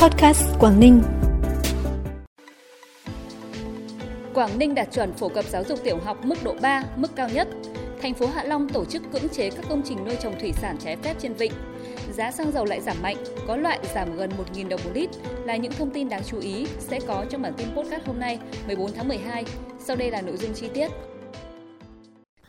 Podcast Quảng Ninh. Quảng Ninh đạt chuẩn phổ cập giáo dục tiểu học mức độ 3, mức cao nhất. Thành phố Hạ Long tổ chức cưỡng chế các công trình nuôi trồng thủy sản trái phép trên vịnh. Giá xăng dầu lại giảm mạnh, có loại giảm gần 1.000 đồng một lít là những thông tin đáng chú ý sẽ có trong bản tin podcast hôm nay 14 tháng 12. Sau đây là nội dung chi tiết.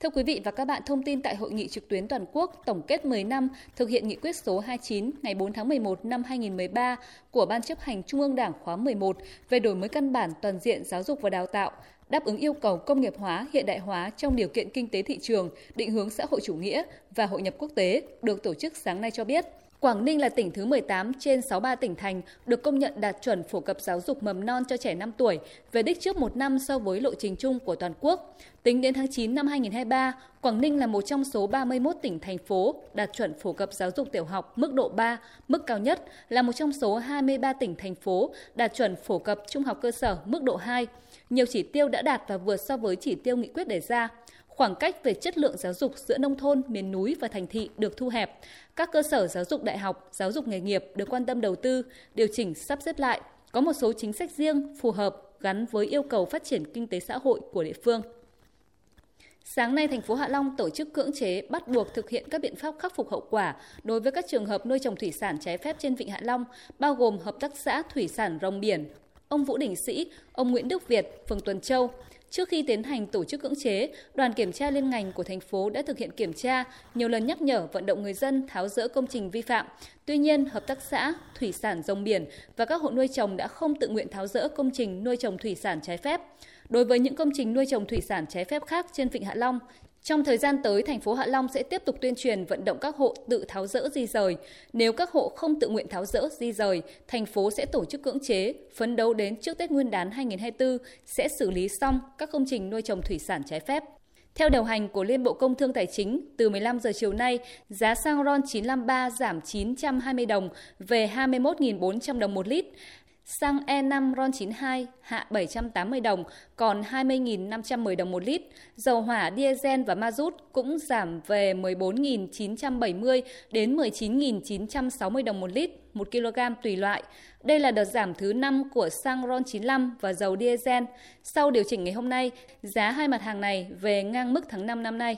Thưa quý vị và các bạn, thông tin tại Hội nghị trực tuyến toàn quốc tổng kết 10 năm thực hiện nghị quyết số 29 ngày 4 tháng 11 năm 2013 của Ban chấp hành Trung ương Đảng khóa 11 về đổi mới căn bản toàn diện giáo dục và đào tạo, đáp ứng yêu cầu công nghiệp hóa, hiện đại hóa trong điều kiện kinh tế thị trường, định hướng xã hội chủ nghĩa và hội nhập quốc tế được tổ chức sáng nay cho biết. Quảng Ninh là tỉnh thứ 18 trên 63 tỉnh thành được công nhận đạt chuẩn phổ cập giáo dục mầm non cho trẻ 5 tuổi, về đích trước một năm so với lộ trình chung của toàn quốc. Tính đến tháng 9 năm 2023, Quảng Ninh là một trong số 31 tỉnh thành phố đạt chuẩn phổ cập giáo dục tiểu học mức độ 3, mức cao nhất, là một trong số 23 tỉnh thành phố đạt chuẩn phổ cập trung học cơ sở mức độ 2. Nhiều chỉ tiêu đã đạt và vượt so với chỉ tiêu nghị quyết đề ra khoảng cách về chất lượng giáo dục giữa nông thôn, miền núi và thành thị được thu hẹp. Các cơ sở giáo dục đại học, giáo dục nghề nghiệp được quan tâm đầu tư, điều chỉnh sắp xếp lại, có một số chính sách riêng phù hợp gắn với yêu cầu phát triển kinh tế xã hội của địa phương. Sáng nay, thành phố Hạ Long tổ chức cưỡng chế bắt buộc thực hiện các biện pháp khắc phục hậu quả đối với các trường hợp nuôi trồng thủy sản trái phép trên Vịnh Hạ Long, bao gồm hợp tác xã thủy sản rồng biển, ông Vũ Đình Sĩ, ông Nguyễn Đức Việt, phường Tuần Châu, Trước khi tiến hành tổ chức cưỡng chế, đoàn kiểm tra liên ngành của thành phố đã thực hiện kiểm tra, nhiều lần nhắc nhở vận động người dân tháo rỡ công trình vi phạm. Tuy nhiên, hợp tác xã, thủy sản rồng biển và các hộ nuôi trồng đã không tự nguyện tháo rỡ công trình nuôi trồng thủy sản trái phép. Đối với những công trình nuôi trồng thủy sản trái phép khác trên Vịnh Hạ Long, trong thời gian tới, thành phố Hạ Long sẽ tiếp tục tuyên truyền vận động các hộ tự tháo rỡ di rời. Nếu các hộ không tự nguyện tháo rỡ di rời, thành phố sẽ tổ chức cưỡng chế, phấn đấu đến trước Tết Nguyên đán 2024 sẽ xử lý xong các công trình nuôi trồng thủy sản trái phép. Theo điều hành của Liên Bộ Công Thương Tài chính, từ 15 giờ chiều nay, giá xăng RON 953 giảm 920 đồng về 21.400 đồng một lít. Xăng E5 RON92 hạ 780 đồng, còn 20.510 đồng một lít. Dầu hỏa diesel và mazut cũng giảm về 14.970 đến 19.960 đồng một lít, 1 kg tùy loại. Đây là đợt giảm thứ 5 của xăng RON95 và dầu diesel. Sau điều chỉnh ngày hôm nay, giá hai mặt hàng này về ngang mức tháng 5 năm nay.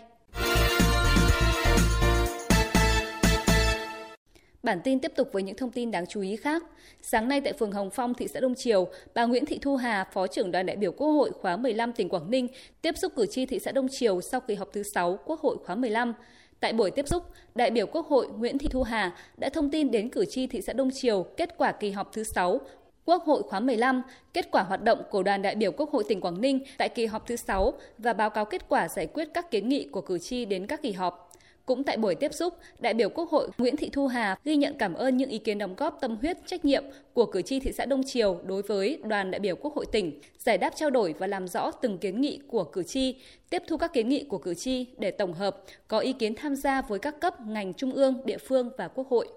Bản tin tiếp tục với những thông tin đáng chú ý khác. Sáng nay tại phường Hồng Phong, thị xã Đông Triều, bà Nguyễn Thị Thu Hà, Phó trưởng đoàn đại biểu Quốc hội khóa 15 tỉnh Quảng Ninh, tiếp xúc cử tri thị xã Đông Triều sau kỳ họp thứ 6 Quốc hội khóa 15. Tại buổi tiếp xúc, đại biểu Quốc hội Nguyễn Thị Thu Hà đã thông tin đến cử tri thị xã Đông Triều kết quả kỳ họp thứ 6 Quốc hội khóa 15, kết quả hoạt động của đoàn đại biểu Quốc hội tỉnh Quảng Ninh tại kỳ họp thứ 6 và báo cáo kết quả giải quyết các kiến nghị của cử tri đến các kỳ họp. Cũng tại buổi tiếp xúc, đại biểu Quốc hội Nguyễn Thị Thu Hà ghi nhận cảm ơn những ý kiến đóng góp tâm huyết, trách nhiệm của cử tri thị xã Đông Triều đối với đoàn đại biểu Quốc hội tỉnh, giải đáp trao đổi và làm rõ từng kiến nghị của cử tri, tiếp thu các kiến nghị của cử tri để tổng hợp, có ý kiến tham gia với các cấp ngành trung ương, địa phương và Quốc hội.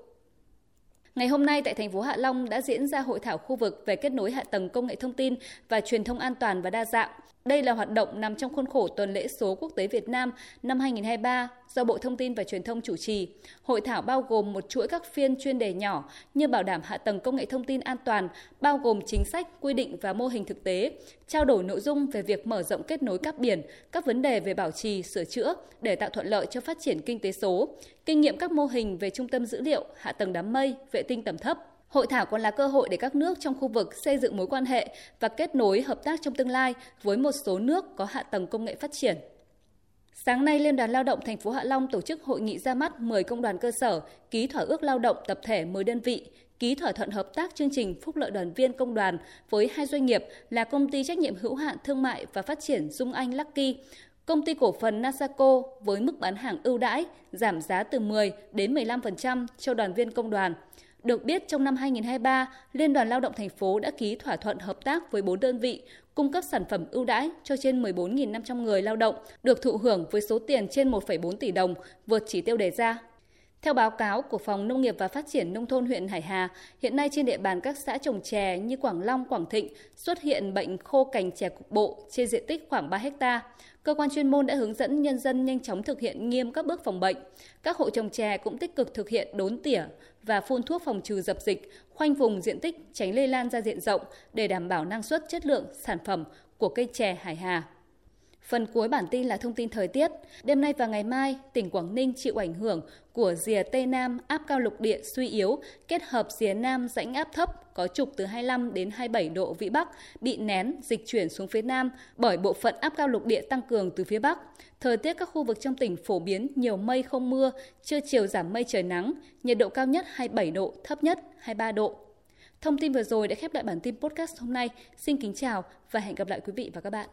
Ngày hôm nay tại thành phố Hạ Long đã diễn ra hội thảo khu vực về kết nối hạ tầng công nghệ thông tin và truyền thông an toàn và đa dạng. Đây là hoạt động nằm trong khuôn khổ tuần lễ số quốc tế Việt Nam năm 2023 do Bộ Thông tin và Truyền thông chủ trì. Hội thảo bao gồm một chuỗi các phiên chuyên đề nhỏ như bảo đảm hạ tầng công nghệ thông tin an toàn, bao gồm chính sách, quy định và mô hình thực tế, trao đổi nội dung về việc mở rộng kết nối các biển, các vấn đề về bảo trì, sửa chữa để tạo thuận lợi cho phát triển kinh tế số, kinh nghiệm các mô hình về trung tâm dữ liệu, hạ tầng đám mây, vệ tinh tầm thấp, Hội thảo còn là cơ hội để các nước trong khu vực xây dựng mối quan hệ và kết nối hợp tác trong tương lai với một số nước có hạ tầng công nghệ phát triển. Sáng nay, Liên đoàn Lao động thành phố Hạ Long tổ chức hội nghị ra mắt 10 công đoàn cơ sở, ký thỏa ước lao động tập thể 10 đơn vị, ký thỏa thuận hợp tác chương trình phúc lợi đoàn viên công đoàn với hai doanh nghiệp là công ty trách nhiệm hữu hạn thương mại và phát triển Dung Anh Lucky, công ty cổ phần Nasaco với mức bán hàng ưu đãi, giảm giá từ 10 đến 15% cho đoàn viên công đoàn. Được biết, trong năm 2023, Liên đoàn Lao động thành phố đã ký thỏa thuận hợp tác với 4 đơn vị cung cấp sản phẩm ưu đãi cho trên 14.500 người lao động được thụ hưởng với số tiền trên 1,4 tỷ đồng, vượt chỉ tiêu đề ra. Theo báo cáo của Phòng Nông nghiệp và Phát triển Nông thôn huyện Hải Hà, hiện nay trên địa bàn các xã trồng chè như Quảng Long, Quảng Thịnh xuất hiện bệnh khô cành chè cục bộ trên diện tích khoảng 3 hecta. Cơ quan chuyên môn đã hướng dẫn nhân dân nhanh chóng thực hiện nghiêm các bước phòng bệnh. Các hộ trồng chè cũng tích cực thực hiện đốn tỉa và phun thuốc phòng trừ dập dịch, khoanh vùng diện tích tránh lây lan ra diện rộng để đảm bảo năng suất chất lượng sản phẩm của cây chè Hải Hà. Phần cuối bản tin là thông tin thời tiết. Đêm nay và ngày mai, tỉnh Quảng Ninh chịu ảnh hưởng của rìa Tây Nam áp cao lục địa suy yếu kết hợp rìa Nam rãnh áp thấp có trục từ 25 đến 27 độ vĩ Bắc bị nén dịch chuyển xuống phía Nam bởi bộ phận áp cao lục địa tăng cường từ phía Bắc. Thời tiết các khu vực trong tỉnh phổ biến nhiều mây không mưa, trưa chiều giảm mây trời nắng, nhiệt độ cao nhất 27 độ, thấp nhất 23 độ. Thông tin vừa rồi đã khép lại bản tin podcast hôm nay. Xin kính chào và hẹn gặp lại quý vị và các bạn.